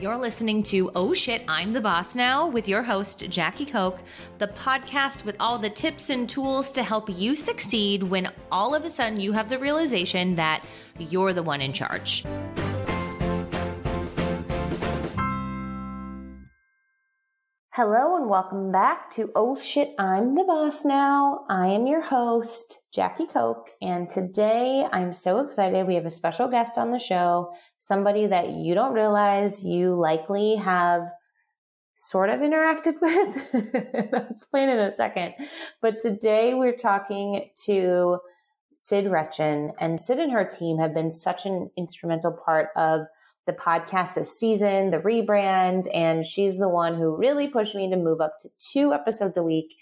You're listening to Oh Shit, I'm the Boss Now with your host, Jackie Koch, the podcast with all the tips and tools to help you succeed when all of a sudden you have the realization that you're the one in charge. Hello and welcome back to Oh Shit, I'm the Boss Now. I am your host, Jackie Koch, and today I'm so excited. We have a special guest on the show, somebody that you don't realize you likely have sort of interacted with. I'll explain in a second. But today we're talking to Cyd Rechtin, and Cyd and her team have been such an instrumental part of the podcast this season, the rebrand, and she's the one who really pushed me to move up to two episodes a week.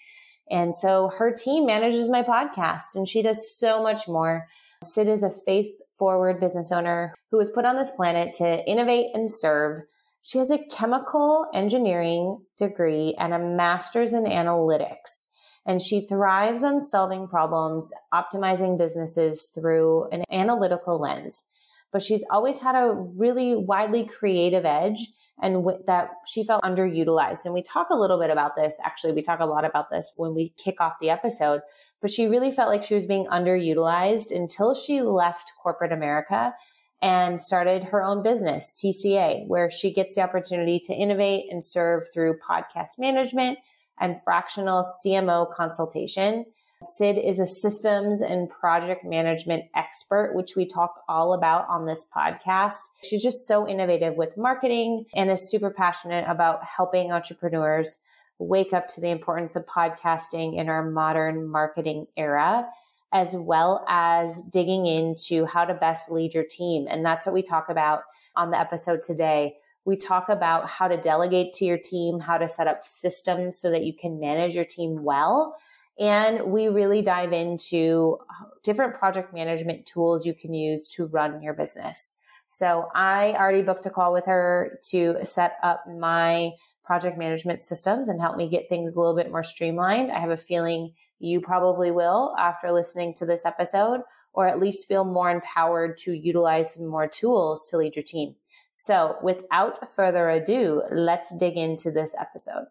And so her team manages my podcast and she does so much more. Cyd is a faith forward business owner who was put on this planet to innovate and serve. She has a chemical engineering degree and a master's in analytics. And she thrives on solving problems, optimizing businesses through an analytical lens but she's always had a really widely creative edge and w- that she felt underutilized. And we talk a little bit about this. Actually, we talk a lot about this when we kick off the episode, but she really felt like she was being underutilized until she left corporate America and started her own business, TCA, where she gets the opportunity to innovate and serve through podcast management and fractional CMO consultation. Cyd is a systems and project management expert, which we talk all about on this podcast. She's just so innovative with marketing and is super passionate about helping entrepreneurs wake up to the importance of podcasting in our modern marketing era, as well as digging into how to best lead your team. And that's what we talk about on the episode today. We talk about how to delegate to your team, how to set up systems so that you can manage your team well and we really dive into uh, different project management tools you can use to run your business. So I already booked a call with her to set up my project management systems and help me get things a little bit more streamlined. I have a feeling you probably will after listening to this episode, or at least feel more empowered to utilize some more tools to lead your team. So without further ado, let's dig into this episode.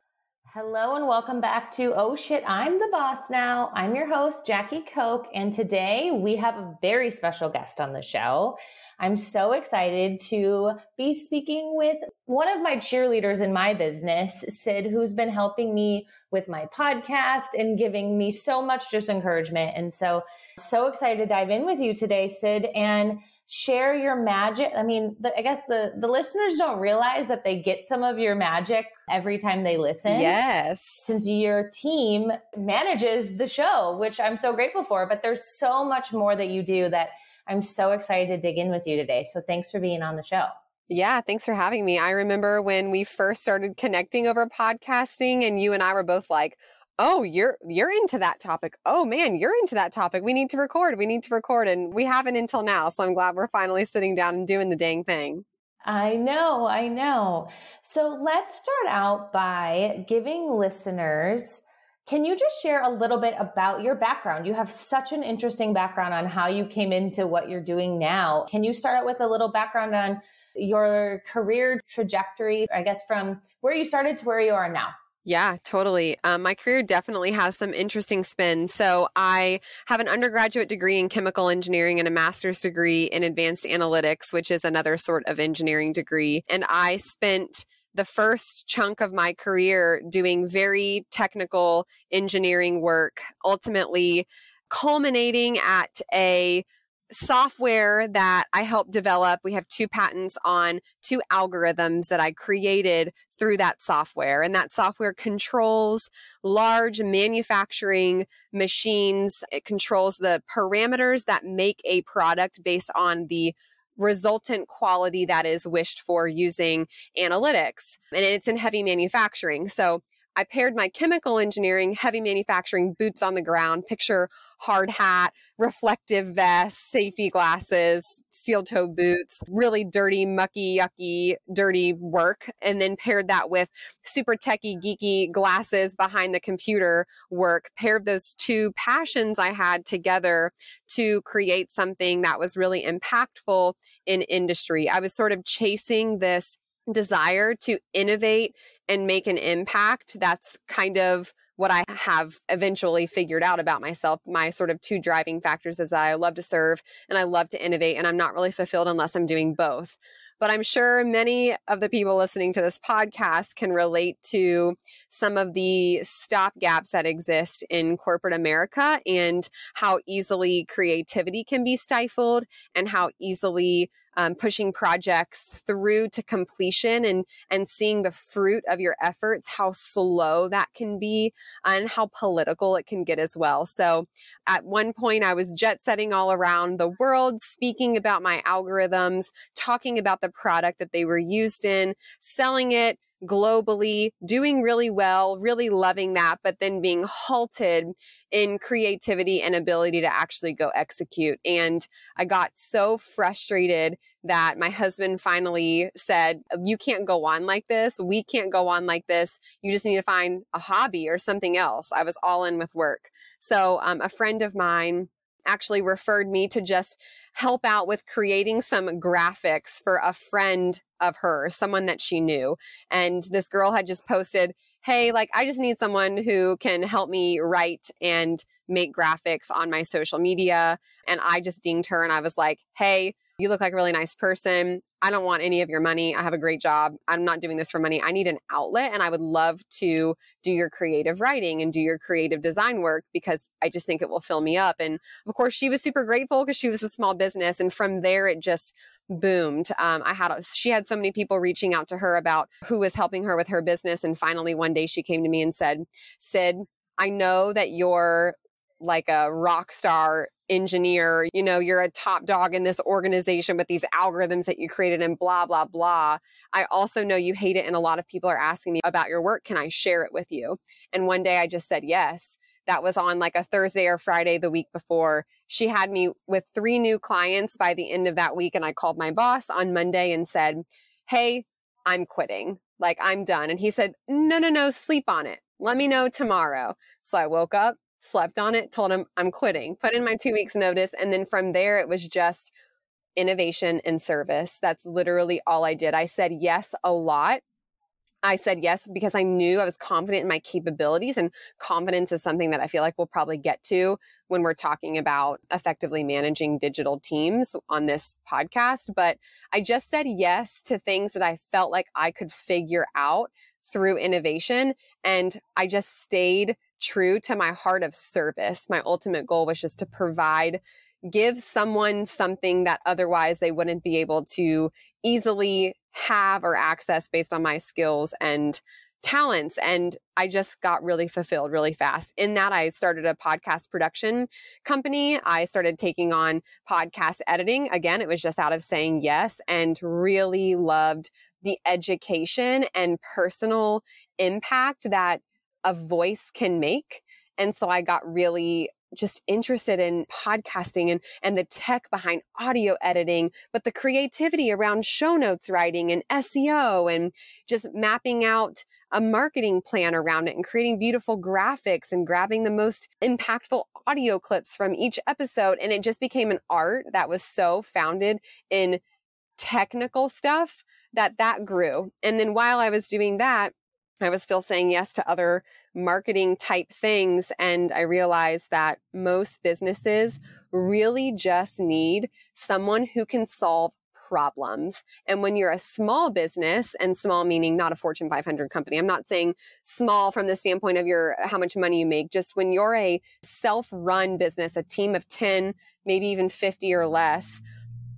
Hello and welcome back to Oh Shit, I'm the Boss Now. I'm your host, Jackie Koch, and today we have a very special guest on the show. I'm so excited to be speaking with one of my cheerleaders in my business, Cyd, who's been helping me with my podcast and giving me so much just encouragement. And so, so excited to dive in with you today, Cyd. And share your magic. I mean, the, I guess the the listeners don't realize that they get some of your magic every time they listen. Yes. Since your team manages the show, which I'm so grateful for, but there's so much more that you do that I'm so excited to dig in with you today. So thanks for being on the show. Yeah, thanks for having me. I remember when we first started connecting over podcasting and you and I were both like, oh you're you're into that topic oh man you're into that topic we need to record we need to record and we haven't until now so i'm glad we're finally sitting down and doing the dang thing I know, I know. So let's start out by giving listeners can you just share a little bit about your background? You have such an interesting background on how you came into what you're doing now. Can you start out with a little background on your career trajectory, I guess, from where you started to where you are now? Yeah, totally. Um, my career definitely has some interesting spin. So, I have an undergraduate degree in chemical engineering and a master's degree in advanced analytics, which is another sort of engineering degree. And I spent the first chunk of my career doing very technical engineering work, ultimately culminating at a software that I helped develop. We have two patents on two algorithms that I created through that software. And that software controls large manufacturing machines. It controls the parameters that make a product based on the resultant quality that is wished for using analytics. And it's in heavy manufacturing. So I paired my chemical engineering, heavy manufacturing boots on the ground, picture hard hat, reflective vest, safety glasses, steel toe boots, really dirty, mucky, yucky, dirty work. And then paired that with super techie, geeky glasses behind the computer work, paired those two passions I had together to create something that was really impactful in industry. I was sort of chasing this desire to innovate and make an impact. That's kind of what I have eventually figured out about myself. My sort of two driving factors is that I love to serve and I love to innovate, and I'm not really fulfilled unless I'm doing both. But I'm sure many of the people listening to this podcast can relate to some of the stopgaps that exist in corporate America and how easily creativity can be stifled and how easily um, pushing projects through to completion and and seeing the fruit of your efforts how slow that can be and how political it can get as well. So at one point i was jet setting all around the world speaking about my algorithms talking about the product that they were used in selling it globally, doing really well, really loving that, but then being halted in creativity and ability to actually go execute. And I got so frustrated that my husband finally said, You can't go on like this. We can't go on like this. You just need to find a hobby or something else. I was all in with work. So, um, a friend of mine actually referred me to just help out with creating some graphics for a friend of her, someone that she knew. And this girl had just posted, Hey, like, I just need someone who can help me write and make graphics on my social media. And I just dinged her and I was like, Hey, you look like a really nice person. I don't want any of your money. I have a great job. I'm not doing this for money. I need an outlet and I would love to do your creative writing and do your creative design work because I just think it will fill me up. And of course, she was super grateful because she was a small business. And from there, it just boomed. Um, I had, she had so many people reaching out to her about who was helping her with her business. And finally, one day she came to me and said, Cyd, I know that you're like a rock star engineer, you know, you're a top dog in this organization with these algorithms that you created and blah, blah, blah. I also know you hate it. And a lot of people are asking me about your work. Can I share it with you? And one day I just said yes. That was on like a Thursday or Friday the week before. She had me with three new clients by the end of that week. And I called my boss on Monday and said, Hey, I'm quitting. Like I'm done. And he said, No, no, no, sleep on it. Let me know tomorrow. So I woke up, slept on it, told him I'm quitting, put in my two weeks notice. And then from there, it was just innovation and service. That's literally all I did. I said yes a lot. I said yes because I knew I was confident in my capabilities, and confidence is something that I feel like we'll probably get to when we're talking about effectively managing digital teams on this podcast. But I just said yes to things that I felt like I could figure out through innovation. And I just stayed true to my heart of service. My ultimate goal was just to provide, give someone something that otherwise they wouldn't be able to easily have or access based on my skills and talents. And I just got really fulfilled really fast. In that, I started a podcast production company. I started taking on podcast editing. Again, it was just out of saying yes and really loved the education and personal impact that a voice can make. And so I got really just interested in podcasting and, and the tech behind audio editing, but the creativity around show notes writing and SEO and just mapping out a marketing plan around it and creating beautiful graphics and grabbing the most impactful audio clips from each episode. And it just became an art that was so founded in technical stuff that that grew. And then while I was doing that, I was still saying yes to other marketing type things. And I realized that most businesses really just need someone who can solve problems. And when you're a small business and small meaning not a Fortune 500 company, I'm not saying small from the standpoint of your how much money you make, just when you're a self-run business, a team of 10, maybe even 50 or less,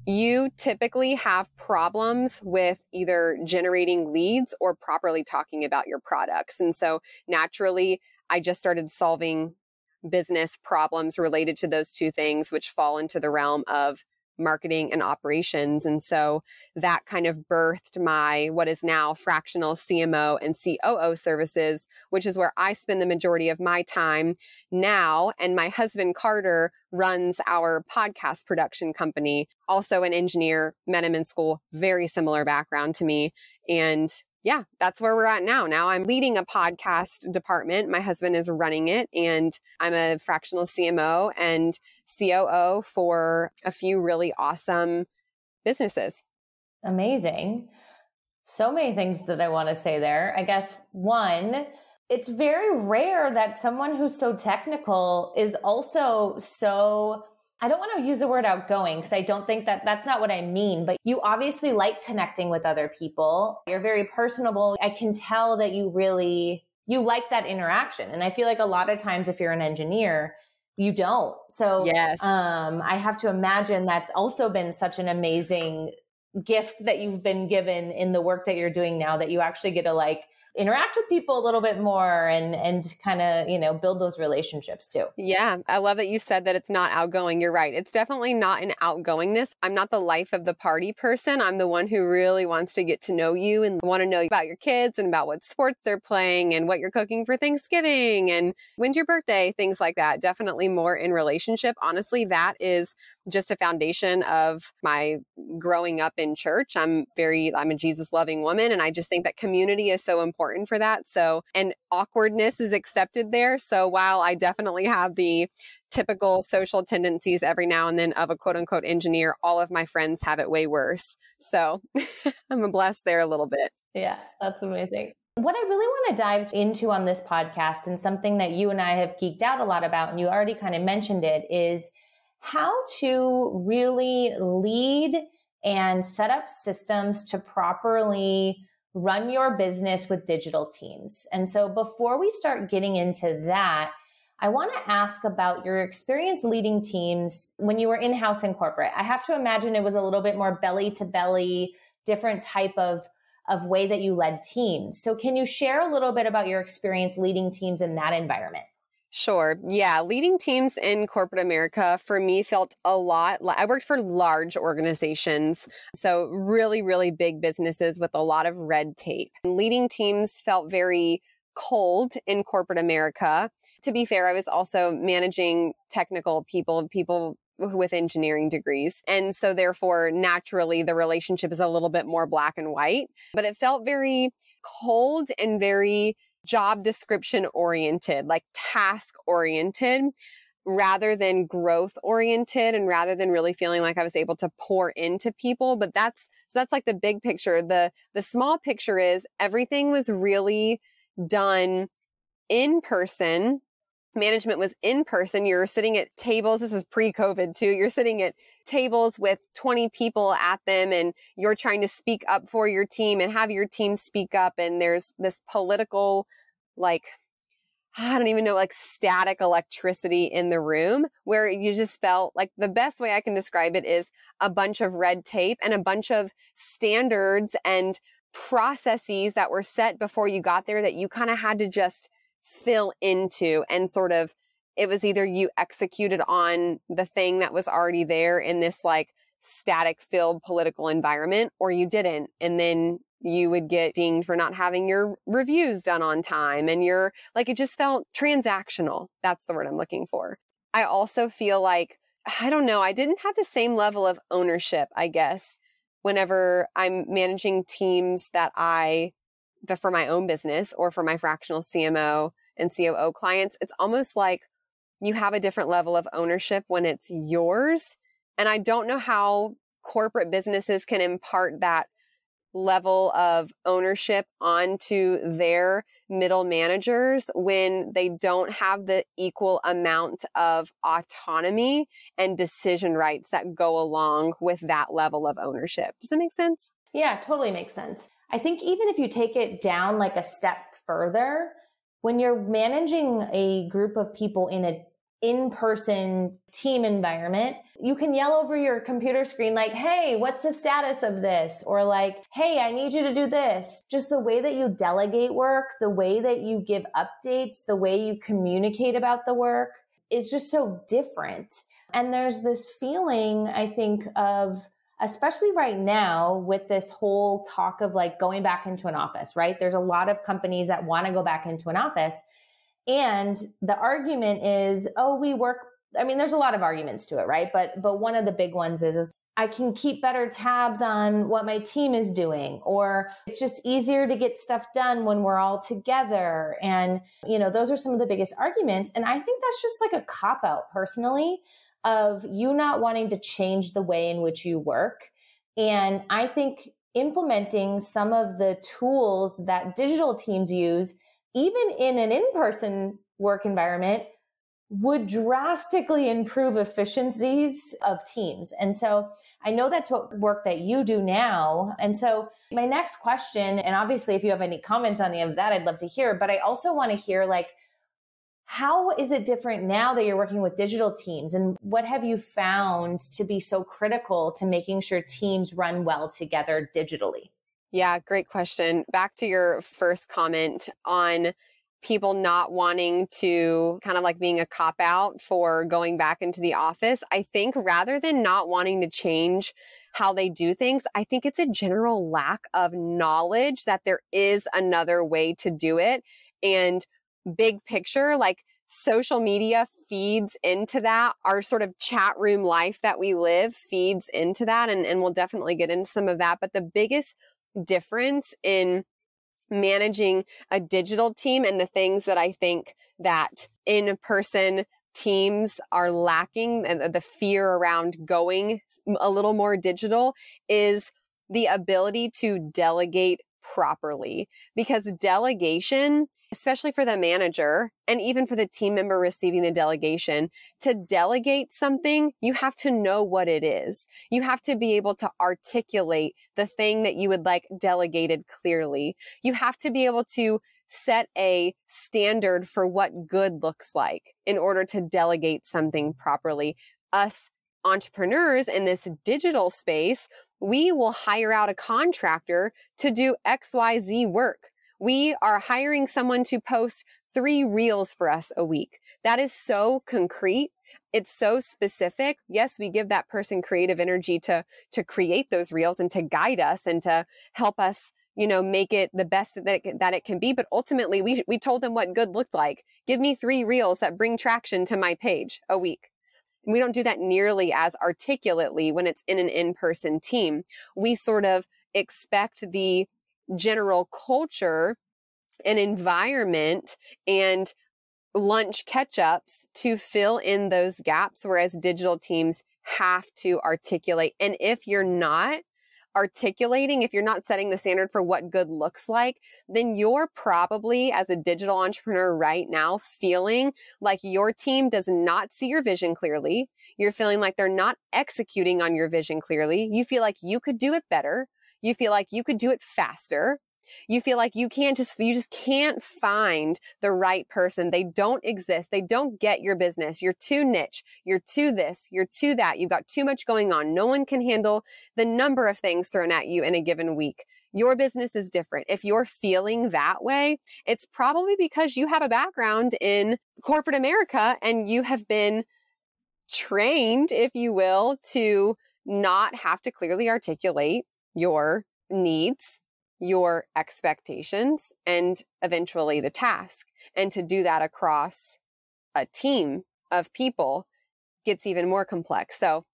you typically have problems with either generating leads or properly talking about your products. And so naturally, I just started solving business problems related to those two things, which fall into the realm of marketing and operations. And so that kind of birthed my what is now fractional CMO and COO services, which is where I spend the majority of my time now. And my husband, Carter, runs our podcast production company, also an engineer, met him in school, very similar background to me. And yeah, that's where we're at now. Now I'm leading a podcast department. My husband is running it, and I'm a fractional CMO and COO for a few really awesome businesses. Amazing. So many things that I want to say there. I guess one, it's very rare that someone who's so technical is also so I don't want to use the word outgoing because I don't think that that's not what I mean, but you obviously like connecting with other people. You're very personable. I can tell that you really you like that interaction. And I feel like a lot of times if you're an engineer, you don't. So yes. um I have to imagine that's also been such an amazing gift that you've been given in the work that you're doing now that you actually get to like interact with people a little bit more and and kind of you know build those relationships too. Yeah i love that you said that it's not outgoing. You're right. It's definitely not an outgoingness. I'm not the life of the party person. I'm the one who really wants to get to know you and want to know about your kids and about what sports they're playing and what you're cooking for thanksgiving and when's your birthday things like that. Definitely more in relationship. Honestly that is just a foundation of my growing up in church. I'm very, I'm a Jesus loving woman. And I just think that community is so important for that. So, and awkwardness is accepted there. So while I definitely have the typical social tendencies every now and then of a quote unquote engineer, all of my friends have it way worse. So I'm blessed there a little bit. Yeah, that's amazing. What I really want to dive into on this podcast and something that you and I have geeked out a lot about, and you already kind of mentioned it, is how to really lead and set up systems to properly run your business with digital teams. And so before we start getting into that, I want to ask about your experience leading teams when you were in house and corporate. I have to imagine it was a little bit more belly to belly, different type of of way that you led teams. So can you share a little bit about your experience leading teams in that environment? Sure. Yeah. Leading teams in corporate America for me felt a lot. I worked for large organizations. So, really, really big businesses with a lot of red tape. Leading teams felt very cold in corporate America. To be fair, I was also managing technical people, people with engineering degrees. And so, therefore, naturally, the relationship is a little bit more black and white, but it felt very cold and very job description oriented, like task oriented rather than growth oriented and rather than really feeling like I was able to pour into people. But that's, so that's like the big picture. The, the small picture is everything was really done in person. Management was in person. You're sitting at tables. This is pre COVID too. You're sitting at tables with 20 people at them and you're trying to speak up for your team and have your team speak up. And there's this political like I don't even know, like static electricity in the room where you just felt like the best way I can describe it is a bunch of red tape and a bunch of standards and processes that were set before you got there that you kind of had to just fill into and sort of it was either you executed on the thing that was already there in this like static filled political environment or you didn't and then you would get dinged for not having your reviews done on time and you're like, it just felt transactional. That's the word I'm looking for. I also feel like, I don't know, I didn't have the same level of ownership, I guess, whenever I'm managing teams that I, for my own business or for my fractional CMO and COO clients. It's almost like you have a different level of ownership when it's yours. And I don't know how corporate businesses can impart that level of ownership onto their middle managers when they don't have the equal amount of autonomy and decision rights that go along with that level of ownership. Does that make sense? Yeah, totally makes sense. I think even if you take it down like a step further, when you're managing a group of people in a in-person team environment, you can yell over your computer screen like, Hey, what's the status of this? Or like, Hey, I need you to do this. Just the way that you delegate work, the way that you give updates, the way you communicate about the work is just so different. And there's this feeling, I think, of, especially right now with this whole talk of like going back into an office, right? There's a lot of companies that want to go back into an office. And the argument is, oh, we work. I mean, there's a lot of arguments to it, right? But but one of the big ones is, is I can keep better tabs on what my team is doing, or it's just easier to get stuff done when we're all together. And, you know, those are some of the biggest arguments. And I think that's just like a cop out personally of you not wanting to change the way in which you work. And I think implementing some of the tools that digital teams use, even in an in person work environment, would drastically improve efficiencies of teams. And so I know that's what work that you do now. And so my next question, and obviously if you have any comments on any of that, I'd love to hear, but I also want to hear like, how is it different now that you're working with digital teams and what have you found to be so critical to making sure teams run well together digitally? Yeah, great question. Back to your first comment on people not wanting to kind of like being a cop out for going back into the office. I think rather than not wanting to change how they do things, I think it's a general lack of knowledge that there is another way to do it. And big picture, like social media feeds into that. Our sort of chat room life that we live feeds into that. And, and we'll definitely get into some of that. But the biggest difference in managing a digital team and the things that I think that in person teams are lacking and the fear around going a little more digital is the ability to delegate properly because delegation especially for the manager and even for the team member receiving the delegation, to delegate something, you have to know what it is. You have to be able to articulate the thing that you would like delegated clearly. You have to be able to set a standard for what good looks like in order to delegate something properly. Us entrepreneurs in this digital space, we will hire out a contractor to do XYZ work we are hiring someone to post three reels for us a week. That is so concrete. It's so specific. Yes, we give that person creative energy to, to create those reels and to guide us and to help us you know, make it the best that it, that it can be. But ultimately, we, we told them what good looked like. Give me three reels that bring traction to my page a week. We don't do that nearly as articulately when it's in an in person team. We sort of expect the general culture and environment and lunch catch ups to fill in those gaps, whereas digital teams have to articulate. And if you're not articulating, if you're not setting the standard for what good looks like, then you're probably, as a digital entrepreneur right now, feeling like your team does not see your vision clearly. You're feeling like they're not executing on your vision clearly. You feel like you could do it better. You feel like you could do it faster. You feel like you can't just, you just can't find the right person. They don't exist. They don't get your business. You're too niche. You're too this. You're too that. You've got too much going on. No one can handle the number of things thrown at you in a given week. Your business is different. If you're feeling that way, it's probably because you have a background in corporate America and you have been trained, if you will, to not have to clearly articulate your needs, your expectations, and eventually the task. And to do that across a team of people gets even more complex. So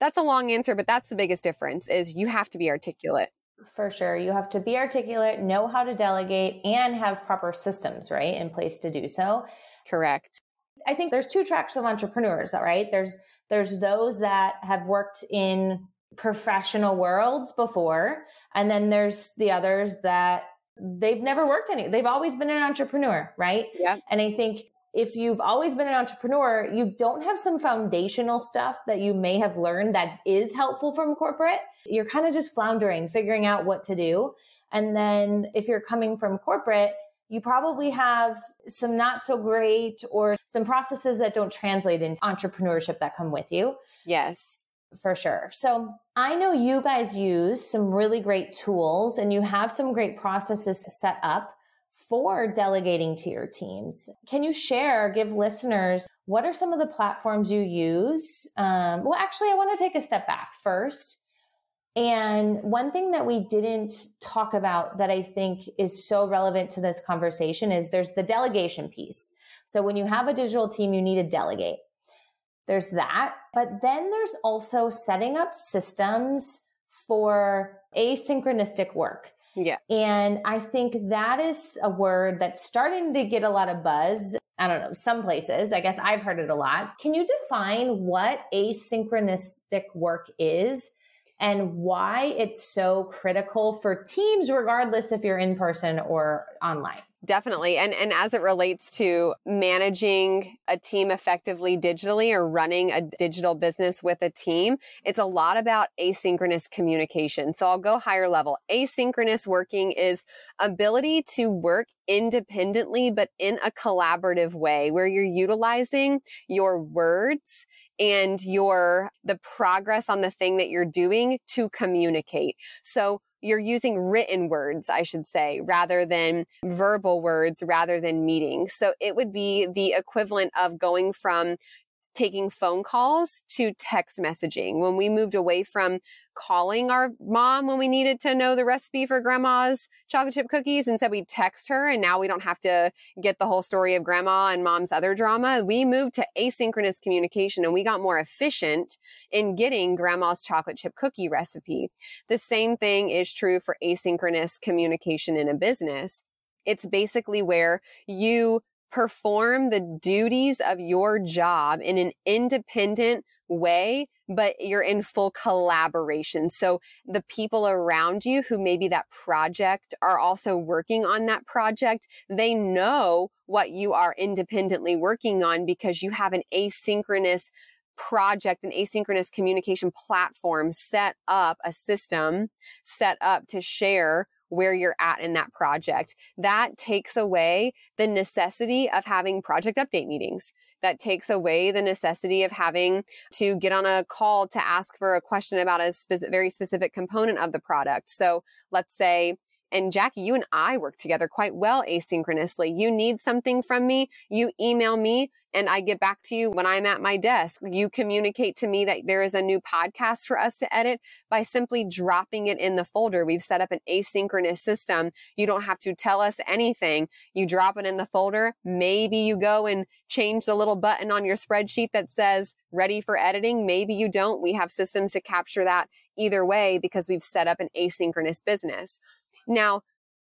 that's a long answer, but that's the biggest difference is you have to be articulate. For sure. You have to be articulate, know how to delegate, and have proper systems, right, in place to do so. Correct. I think there's two tracks of entrepreneurs, all right? There's there's those that have worked in professional worlds before. And then there's the others that they've never worked any, they've always been an entrepreneur, right? Yeah. And I think if you've always been an entrepreneur, you don't have some foundational stuff that you may have learned that is helpful from corporate. You're kind of just floundering, figuring out what to do. And then if you're coming from corporate, you probably have some not so great or some processes that don't translate into entrepreneurship that come with you. Yes for sure. So I know you guys use some really great tools and you have some great processes set up for delegating to your teams. Can you share, give listeners, what are some of the platforms you use? Um, well, actually, I want to take a step back first. And one thing that we didn't talk about that I think is so relevant to this conversation is there's the delegation piece. So when you have a digital team, you need to delegate. There's that. But then there's also setting up systems for asynchronistic work. Yeah. And I think that is a word that's starting to get a lot of buzz. I don't know, some places. I guess I've heard it a lot. Can you define what asynchronistic work is and why it's so critical for teams, regardless if you're in person or online. Definitely. And and as it relates to managing a team effectively digitally or running a digital business with a team, it's a lot about asynchronous communication. So I'll go higher level. Asynchronous working is ability to work independently but in a collaborative way where you're utilizing your words and your the progress on the thing that you're doing to communicate. So you're using written words, I should say, rather than verbal words, rather than meetings. So it would be the equivalent of going from taking phone calls to text messaging. When we moved away from calling our mom when we needed to know the recipe for grandma's chocolate chip cookies and said we text her and now we don't have to get the whole story of grandma and mom's other drama. We moved to asynchronous communication and we got more efficient in getting grandma's chocolate chip cookie recipe. The same thing is true for asynchronous communication in a business. It's basically where you perform the duties of your job in an independent way, but you're in full collaboration. So the people around you who maybe that project are also working on that project, they know what you are independently working on because you have an asynchronous project, an asynchronous communication platform set up, a system set up to share where you're at in that project. That takes away the necessity of having project update meetings. That takes away the necessity of having to get on a call to ask for a question about a very specific component of the product. So let's say and Jackie, you and I work together quite well asynchronously. You need something from me, you email me, and I get back to you when I'm at my desk. You communicate to me that there is a new podcast for us to edit by simply dropping it in the folder. We've set up an asynchronous system. You don't have to tell us anything. You drop it in the folder. Maybe you go and change the little button on your spreadsheet that says ready for editing. Maybe you don't. We have systems to capture that either way because we've set up an asynchronous business. Now,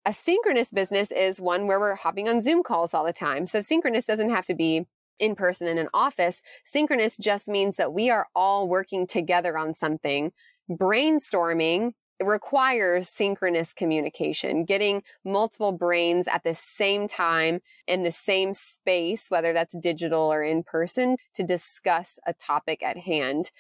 a synchronous business is one where we're hopping on Zoom calls all the time. So synchronous doesn't have to be in person in an office. Synchronous just means that we are all working together on something. Brainstorming requires synchronous communication, getting multiple brains at the same time in the same space, whether that's digital or in person, to discuss a topic at hand.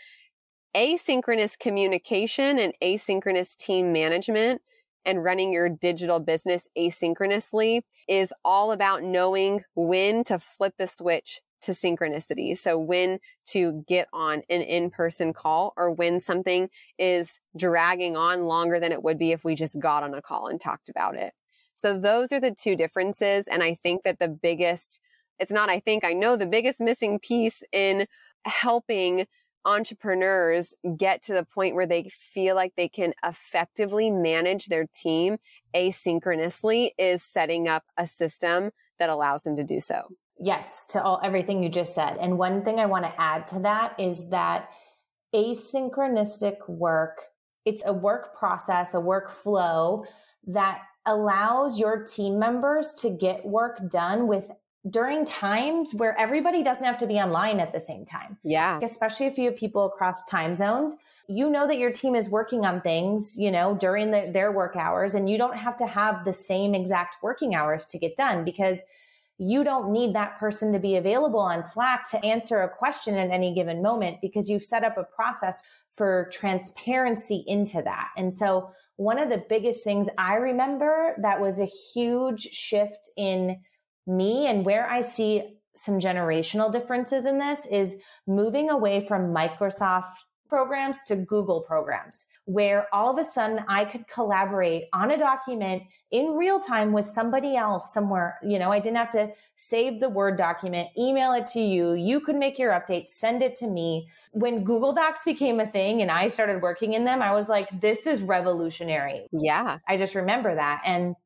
Asynchronous communication and asynchronous team management and running your digital business asynchronously is all about knowing when to flip the switch to synchronicity. So when to get on an in-person call or when something is dragging on longer than it would be if we just got on a call and talked about it. So those are the two differences. And I think that the biggest, it's not, I think I know the biggest missing piece in helping entrepreneurs get to the point where they feel like they can effectively manage their team asynchronously is setting up a system that allows them to do so. Yes, to all everything you just said. And one thing I want to add to that is that asynchronistic work, it's a work process, a workflow that allows your team members to get work done with during times where everybody doesn't have to be online at the same time. Yeah. Especially if you have people across time zones. You know that your team is working on things, you know, during the, their work hours, and you don't have to have the same exact working hours to get done because you don't need that person to be available on Slack to answer a question at any given moment because you've set up a process for transparency into that. And so one of the biggest things I remember that was a huge shift in me and where I see some generational differences in this is moving away from Microsoft programs to Google programs, where all of a sudden I could collaborate on a document in real time with somebody else somewhere. You know, I didn't have to save the Word document, email it to you. You could make your updates, send it to me. When Google Docs became a thing and I started working in them, I was like, this is revolutionary. Yeah. I just remember that. And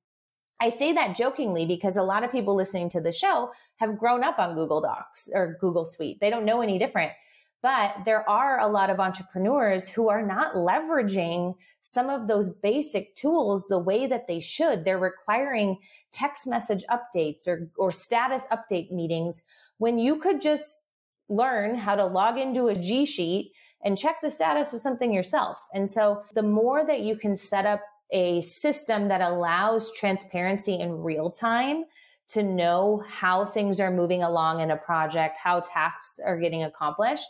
I say that jokingly because a lot of people listening to the show have grown up on Google Docs or Google Suite. They don't know any different. But there are a lot of entrepreneurs who are not leveraging some of those basic tools the way that they should. They're requiring text message updates or, or status update meetings when you could just learn how to log into a G Sheet and check the status of something yourself. And so the more that you can set up a system that allows transparency in real time to know how things are moving along in a project, how tasks are getting accomplished,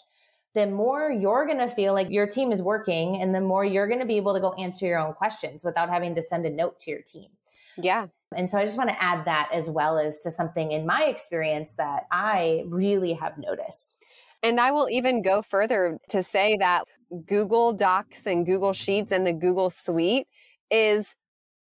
the more you're going to feel like your team is working and the more you're going to be able to go answer your own questions without having to send a note to your team. Yeah. And so I just want to add that as well as to something in my experience that I really have noticed. And I will even go further to say that Google Docs and Google Sheets and the Google Suite is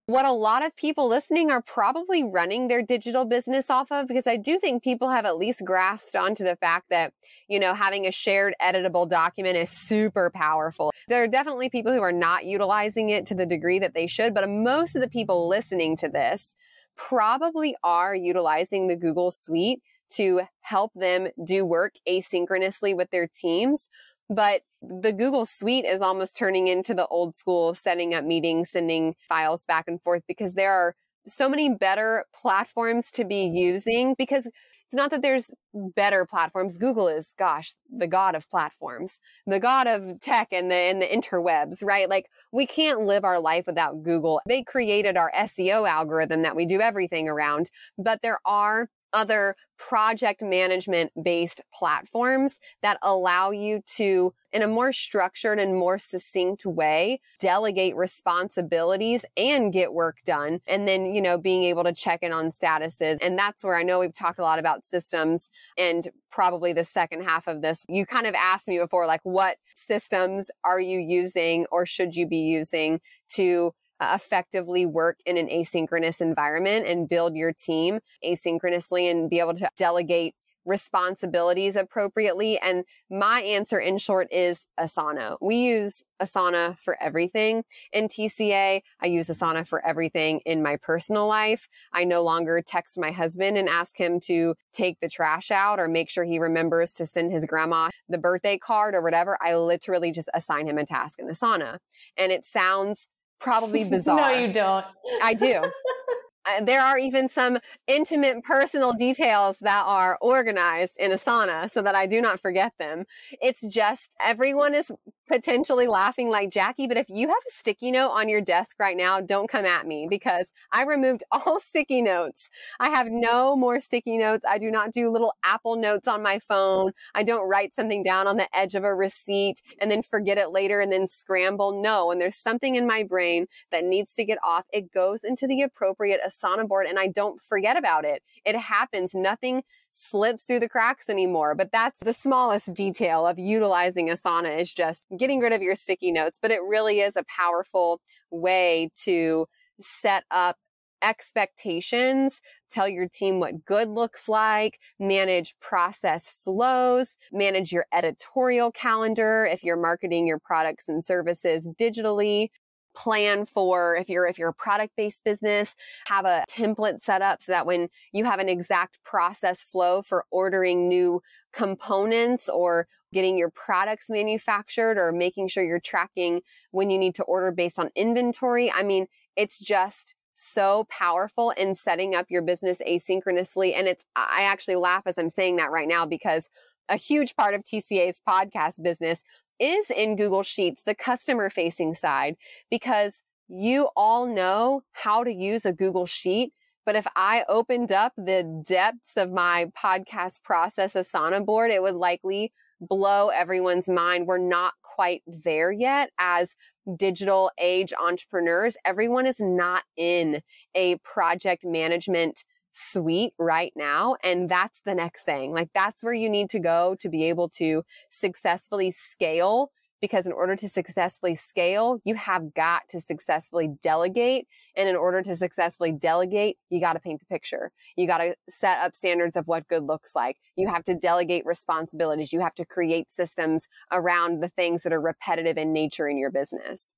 what a lot of people listening are probably running their digital business off of because I do think people have at least grasped onto the fact that, you know, having a shared editable document is super powerful. There are definitely people who are not utilizing it to the degree that they should, but most of the people listening to this probably are utilizing the Google Suite to help them do work asynchronously with their teams. But the Google Suite is almost turning into the old school setting up meetings, sending files back and forth because there are so many better platforms to be using because it's not that there's better platforms. Google is, gosh, the god of platforms, the god of tech and the, and the interwebs, right? Like we can't live our life without Google. They created our SEO algorithm that we do everything around, but there are other project management based platforms that allow you to, in a more structured and more succinct way, delegate responsibilities and get work done. And then, you know, being able to check in on statuses. And that's where I know we've talked a lot about systems and probably the second half of this. You kind of asked me before, like, what systems are you using or should you be using to effectively work in an asynchronous environment and build your team asynchronously and be able to delegate responsibilities appropriately. And my answer in short is Asana. We use Asana for everything in TCA. I use Asana for everything in my personal life. I no longer text my husband and ask him to take the trash out or make sure he remembers to send his grandma the birthday card or whatever. I literally just assign him a task in Asana. And it sounds probably bizarre. no, you don't. I do. Uh, there are even some intimate personal details that are organized in Asana so that I do not forget them. It's just everyone is potentially laughing like Jackie, but if you have a sticky note on your desk right now, don't come at me because I removed all sticky notes. I have no more sticky notes. I do not do little Apple notes on my phone. I don't write something down on the edge of a receipt and then forget it later and then scramble. No, when there's something in my brain that needs to get off, it goes into the appropriate Asana board and I don't forget about it. It happens. Nothing slips through the cracks anymore. But that's the smallest detail of utilizing Asana is just getting rid of your sticky notes. But it really is a powerful way to set up expectations, tell your team what good looks like, manage process flows, manage your editorial calendar if you're marketing your products and services digitally, plan for if you're if you're a product based business have a template set up so that when you have an exact process flow for ordering new components or getting your products manufactured or making sure you're tracking when you need to order based on inventory i mean it's just so powerful in setting up your business asynchronously. And it's i actually laugh as i'm saying that right now because a huge part of TCA's podcast business is in Google Sheets, the customer facing side, because you all know how to use a Google Sheet. But if I opened up the depths of my podcast process Asana board, it would likely blow everyone's mind. We're not quite there yet as digital age entrepreneurs. Everyone is not in a project management suite right now. And that's the next thing. Like that's where you need to go to be able to successfully scale. Because in order to successfully scale, you have got to successfully delegate. And in order to successfully delegate, you got to paint the picture. You got to set up standards of what good looks like. You have to delegate responsibilities. You have to create systems around the things that are repetitive in nature in your business.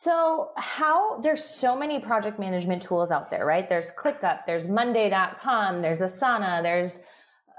So, how there's so many project management tools out there, right? There's ClickUp, there's Monday.com, there's Asana, there's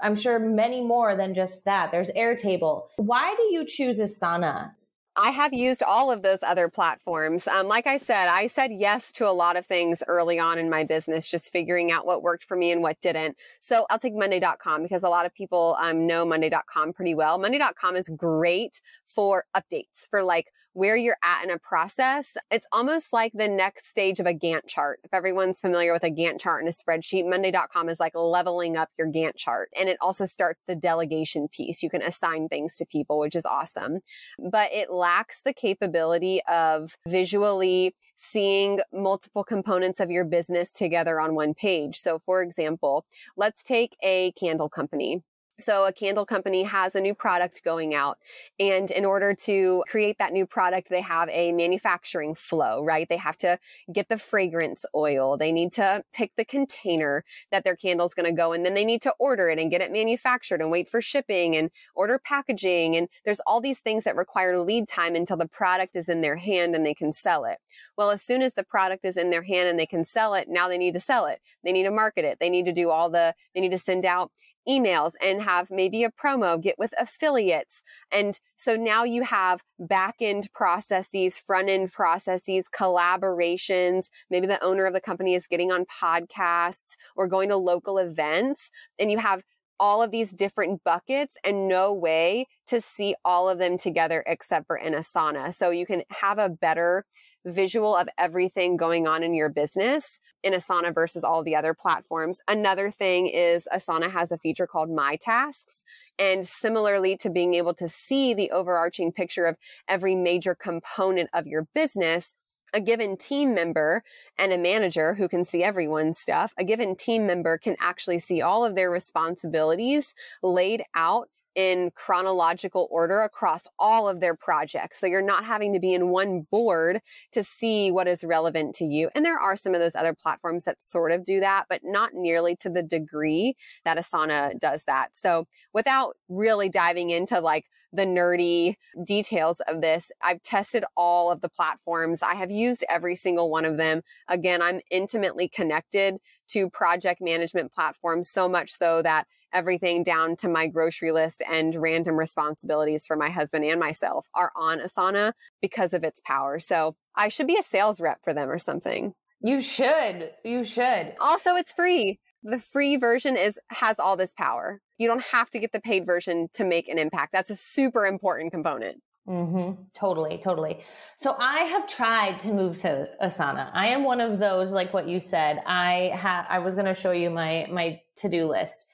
I'm sure many more than just that. There's Airtable. Why do you choose Asana? I have used all of those other platforms. Um, like I said, I said yes to a lot of things early on in my business, just figuring out what worked for me and what didn't. So I'll take Monday.com because a lot of people um, know Monday.com pretty well. Monday.com is great for updates, for like where you're at in a process. It's almost like the next stage of a Gantt chart. If everyone's familiar with a Gantt chart in a spreadsheet, Monday.com is like leveling up your Gantt chart. And it also starts the delegation piece. You can assign things to people, which is awesome. But it lacks the capability of visually seeing multiple components of your business together on one page. So for example, let's take a candle company. So a candle company has a new product going out. And in order to create that new product, they have a manufacturing flow, right? They have to get the fragrance oil. They need to pick the container that their candle is going to go in. Then they need to order it and get it manufactured and wait for shipping and order packaging. And there's all these things that require lead time until the product is in their hand and they can sell it. Well, as soon as the product is in their hand and they can sell it, now they need to sell it. They need to market it. They need to do all the, they need to send out emails and have maybe a promo, get with affiliates. And so now you have back end processes, front end processes, collaborations. Maybe the owner of the company is getting on podcasts or going to local events and you have all of these different buckets and no way to see all of them together except for in Asana. So you can have a better visual of everything going on in your business in Asana versus all the other platforms. Another thing is Asana has a feature called My Tasks. And similarly to being able to see the overarching picture of every major component of your business, a given team member and a manager who can see everyone's stuff, a given team member can actually see all of their responsibilities laid out in chronological order across all of their projects. So you're not having to be in one board to see what is relevant to you. And there are some of those other platforms that sort of do that, but not nearly to the degree that Asana does that. So without really diving into like the nerdy details of this. I've tested all of the platforms. I have used every single one of them. Again, I'm intimately connected to project management platforms so much so that everything down to my grocery list and random responsibilities for my husband and myself are on Asana because of its power. So I should be a sales rep for them or something. You should. You should. Also, it's free. The free version is has all this power. You don't have to get the paid version to make an impact. That's a super important component. Mm-hmm. Totally, totally. So I have tried to move to Asana. I am one of those, like what you said. I have. I was going to show you my my to do list,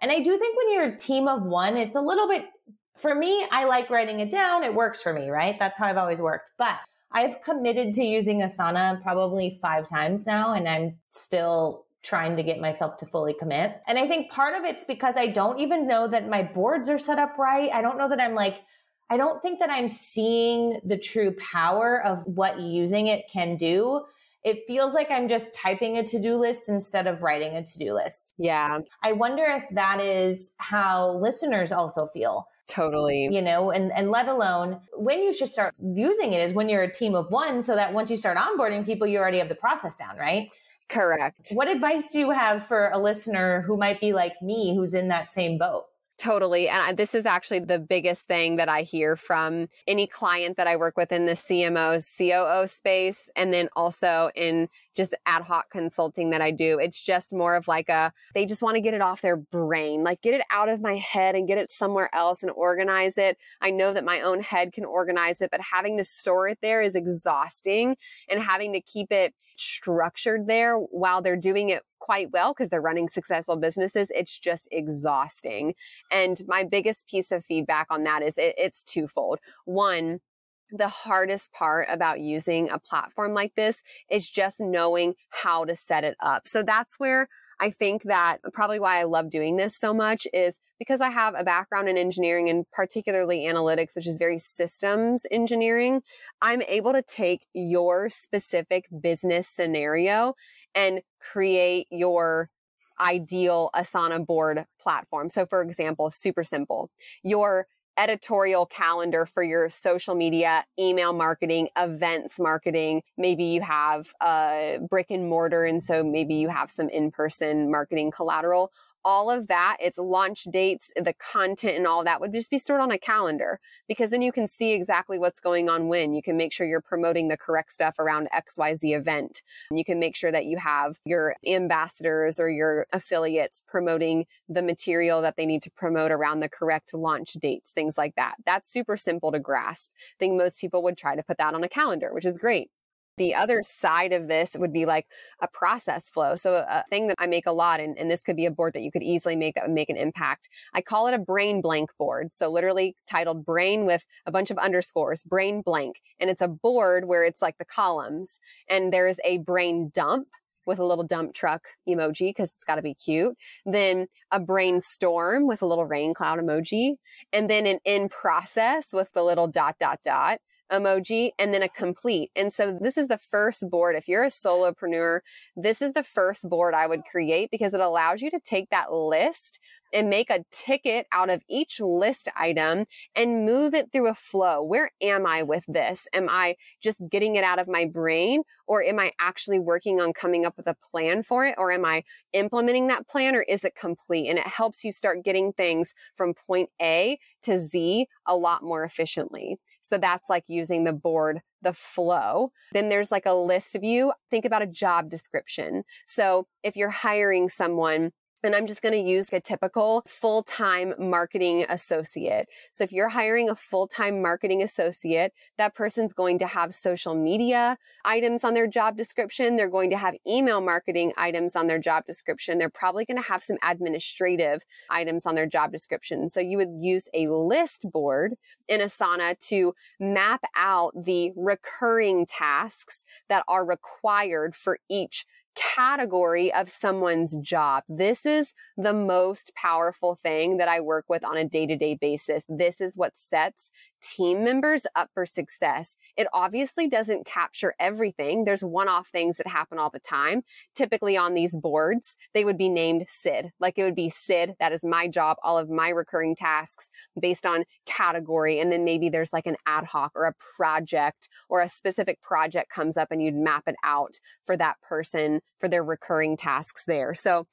and I do think when you're a team of one, it's a little bit, for me, I like writing it down. It works for me, right? That's how I've always worked. But I've committed to using Asana probably five times now, and I'm still trying to get myself to fully commit. And I think part of it's because I don't even know that my boards are set up right. I don't know that I'm like, I don't think that I'm seeing the true power of what using it can do it feels like I'm just typing a to do list instead of writing a to do list. Yeah. I wonder if that is how listeners also feel. Totally. You know, and, and let alone when you should start using it is when you're a team of one, so that once you start onboarding people, you already have the process down, right? Correct. What advice do you have for a listener who might be like me, who's in that same boat? Totally. And this is actually the biggest thing that I hear from any client that I work with in the CMO, COO space, and then also in just ad hoc consulting that I do. It's just more of like a, they just want to get it off their brain, like get it out of my head and get it somewhere else and organize it. I know that my own head can organize it, but having to store it there is exhausting and having to keep it structured there while they're doing it quite well because they're running successful businesses. It's just exhausting. And my biggest piece of feedback on that is it, it's twofold. One, the hardest part about using a platform like this is just knowing how to set it up. So that's where I think that probably why I love doing this so much is because I have a background in engineering and particularly analytics, which is very systems engineering. I'm able to take your specific business scenario and create your ideal Asana board platform. So for example, super simple. Your editorial calendar for your social media, email marketing, events marketing. Maybe you have a brick and mortar. And so maybe you have some in person marketing collateral. All of that, its launch dates, the content and all that would just be stored on a calendar because then you can see exactly what's going on when. You can make sure you're promoting the correct stuff around XYZ event. You can make sure that you have your ambassadors or your affiliates promoting the material that they need to promote around the correct launch dates, things like that. That's super simple to grasp. I think most people would try to put that on a calendar, which is great. The other side of this would be like a process flow. So a thing that I make a lot, and, and this could be a board that you could easily make that would make an impact. I call it a brain blank board. So literally titled brain with a bunch of underscores, brain blank. And it's a board where it's like the columns and there's a brain dump with a little dump truck emoji because it's got to be cute. Then a brainstorm with a little rain cloud emoji. And then an in process with the little dot, dot, dot emoji and then a complete. And so this is the first board. If you're a solopreneur, this is the first board I would create because it allows you to take that list and make a ticket out of each list item and move it through a flow. Where am I with this? Am I just getting it out of my brain or am I actually working on coming up with a plan for it? Or am I implementing that plan or is it complete? And it helps you start getting things from point A to Z a lot more efficiently. So that's like using the board the flow. Then there's like a list view. Think about a job description. So if you're hiring someone, and I'm just going to use a typical full time marketing associate. So if you're hiring a full time marketing associate, that person's going to have social media items on their job description. They're going to have email marketing items on their job description. They're probably going to have some administrative items on their job description. So you would use a list board in Asana to map out the recurring tasks that are required for each category of someone's job. This is the most powerful thing that I work with on a day to day basis. This is what sets team members up for success. It obviously doesn't capture everything. There's one off things that happen all the time. Typically on these boards, they would be named Cyd. Like it would be Cyd. That is my job, all of my recurring tasks based on category. And then maybe there's like an ad hoc or a project or a specific project comes up and you'd map it out for that person for their recurring tasks there. So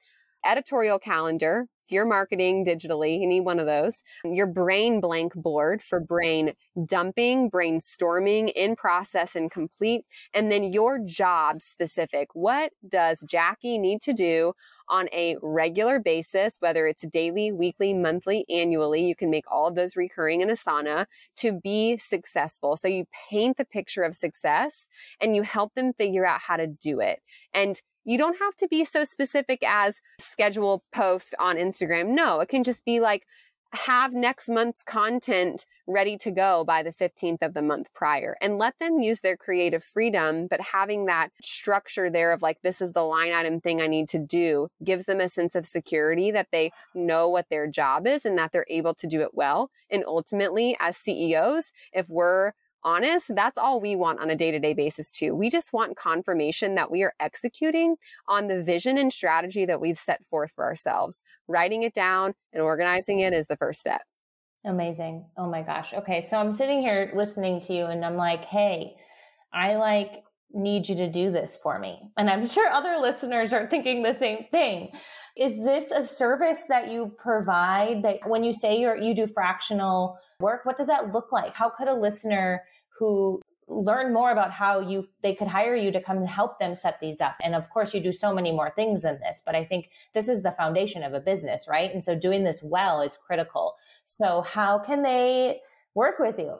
editorial calendar. If you're marketing digitally, you need one of those. Your brain blank board for brain dumping, brainstorming, in process and complete. And then your job specific. What does Jackie need to do on a regular basis, whether it's daily, weekly, monthly, annually? You can make all of those recurring in Asana to be successful. So you paint the picture of success and you help them figure out how to do it. And you don't have to be so specific as schedule post on Instagram. No, it can just be like, have next month's content ready to go by the 15th of the month prior and let them use their creative freedom. But having that structure there of like, this is the line item thing I need to do gives them a sense of security that they know what their job is and that they're able to do it well. And ultimately, as CEOs, if we're honest, that's all we want on a day to day basis, too. We just want confirmation that we are executing on the vision and strategy that we've set forth for ourselves. Writing it down and organizing it is the first step. Amazing. Oh my gosh. Okay. So I'm sitting here listening to you and I'm like, hey, I like need you to do this for me. And I'm sure other listeners are thinking the same thing. Is this a service that you provide that when you say you're, you do fractional work, what does that look like? How could a listener who learn more about how you they could hire you to come help them set these up. And of course you do so many more things than this but i think this is the foundation of a business right? And so doing this well is critical. So how can they work with you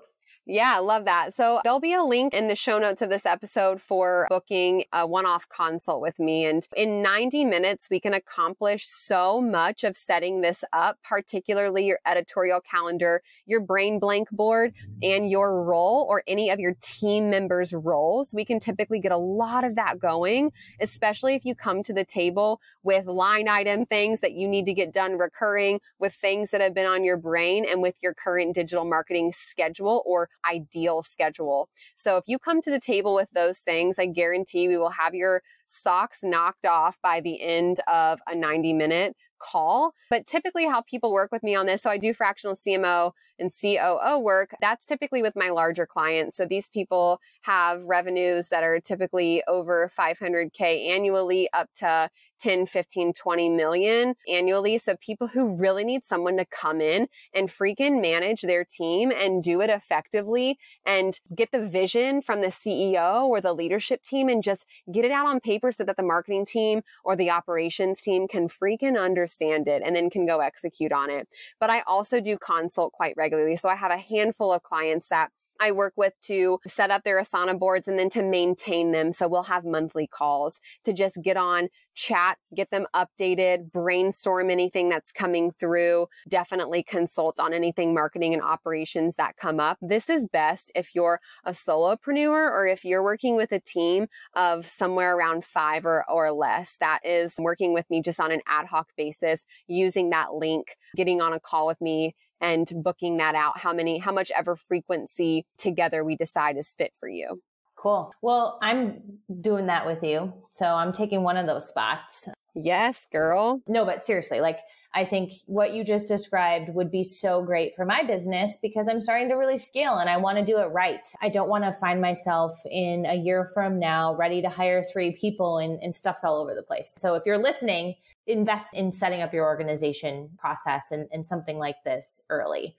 yeah, love that. So there'll be a link in the show notes of this episode for booking a one-off consult with me. And in 90 minutes, we can accomplish so much of setting this up, particularly your editorial calendar, your brain blank board, and your role or any of your team members' roles. We can typically get a lot of that going, especially if you come to the table with line item things that you need to get done recurring, with things that have been on your brain, and with your current digital marketing schedule or ideal schedule. So if you come to the table with those things, I guarantee we will have your socks knocked off by the end of a 90 minute call. But typically how people work with me on this, so I do fractional CMO and COO work, that's typically with my larger clients. So these people have revenues that are typically over 500K annually up to 10, 15, 20 million annually. So people who really need someone to come in and freaking manage their team and do it effectively and get the vision from the CEO or the leadership team and just get it out on paper so that the marketing team or the operations team can freaking understand it and then can go execute on it. But I also do consult quite regularly. So I have a handful of clients that I work with to set up their Asana boards and then to maintain them. So we'll have monthly calls to just get on, chat, get them updated, brainstorm anything that's coming through, definitely consult on anything marketing and operations that come up. This is best if you're a solopreneur or if you're working with a team of somewhere around five or, or less that is working with me just on an ad hoc basis, using that link, getting on a call with me and booking that out how many how much ever frequency together we decide is fit for you. Cool. Well i'm doing that with you. So i'm taking one of those spots. Yes girl. No but seriously like i think what you just described would be so great for my business because i'm starting to really scale and i want to do it right. I don't want to find myself in a year from now ready to hire three people and, and stuff's all over the place. So if you're listening invest in setting up your organization process and, and something like this early.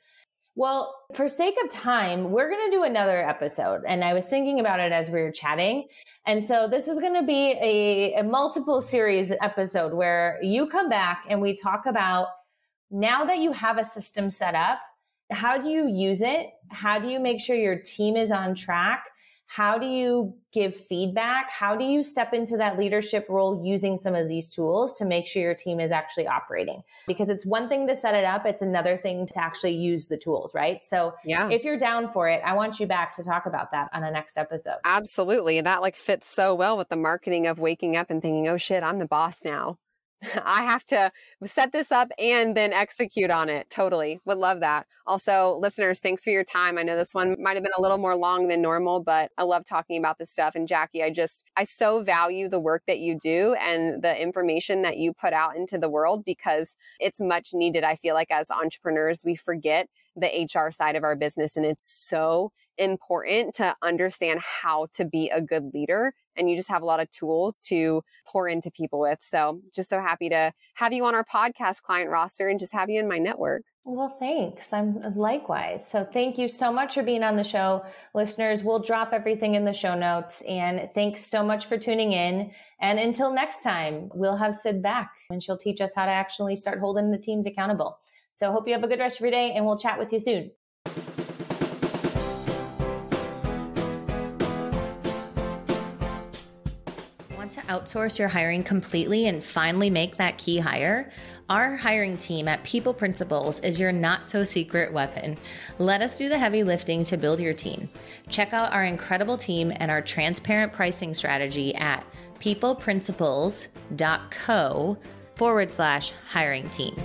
Well, for sake of time, we're going to do another episode. And I was thinking about it as we were chatting. And so this is going to be a, a multiple series episode where you come back and we talk about now that you have a system set up, how do you use it? How do you make sure your team is on track? How do you give feedback? How do you step into that leadership role using some of these tools to make sure your team is actually operating? Because it's one thing to set it up, it's another thing to actually use the tools, right? So, yeah. if you're down for it, I want you back to talk about that on the next episode. Absolutely. That like fits so well with the marketing of waking up and thinking, "Oh shit, I'm the boss now." I have to set this up and then execute on it. Totally. Would love that. Also, listeners, thanks for your time. I know this one might have been a little more long than normal, but I love talking about this stuff. And Jackie, I just, I so value the work that you do and the information that you put out into the world because it's much needed. I feel like as entrepreneurs, we forget the HR side of our business and it's so important to understand how to be a good leader and you just have a lot of tools to pour into people with. So just so happy to have you on our podcast client roster and just have you in my network. Well, thanks. I'm uh, likewise. So thank you so much for being on the show. Listeners, we'll drop everything in the show notes and thanks so much for tuning in. And until next time, we'll have Cyd back and she'll teach us how to actually start holding the teams accountable. So hope you have a good rest of your day and we'll chat with you soon. Outsource your hiring completely and finally make that key hire? Our hiring team at People Principles is your not so secret weapon. Let us do the heavy lifting to build your team. Check out our incredible team and our transparent pricing strategy at peopleprinciples.co forward slash hiring team.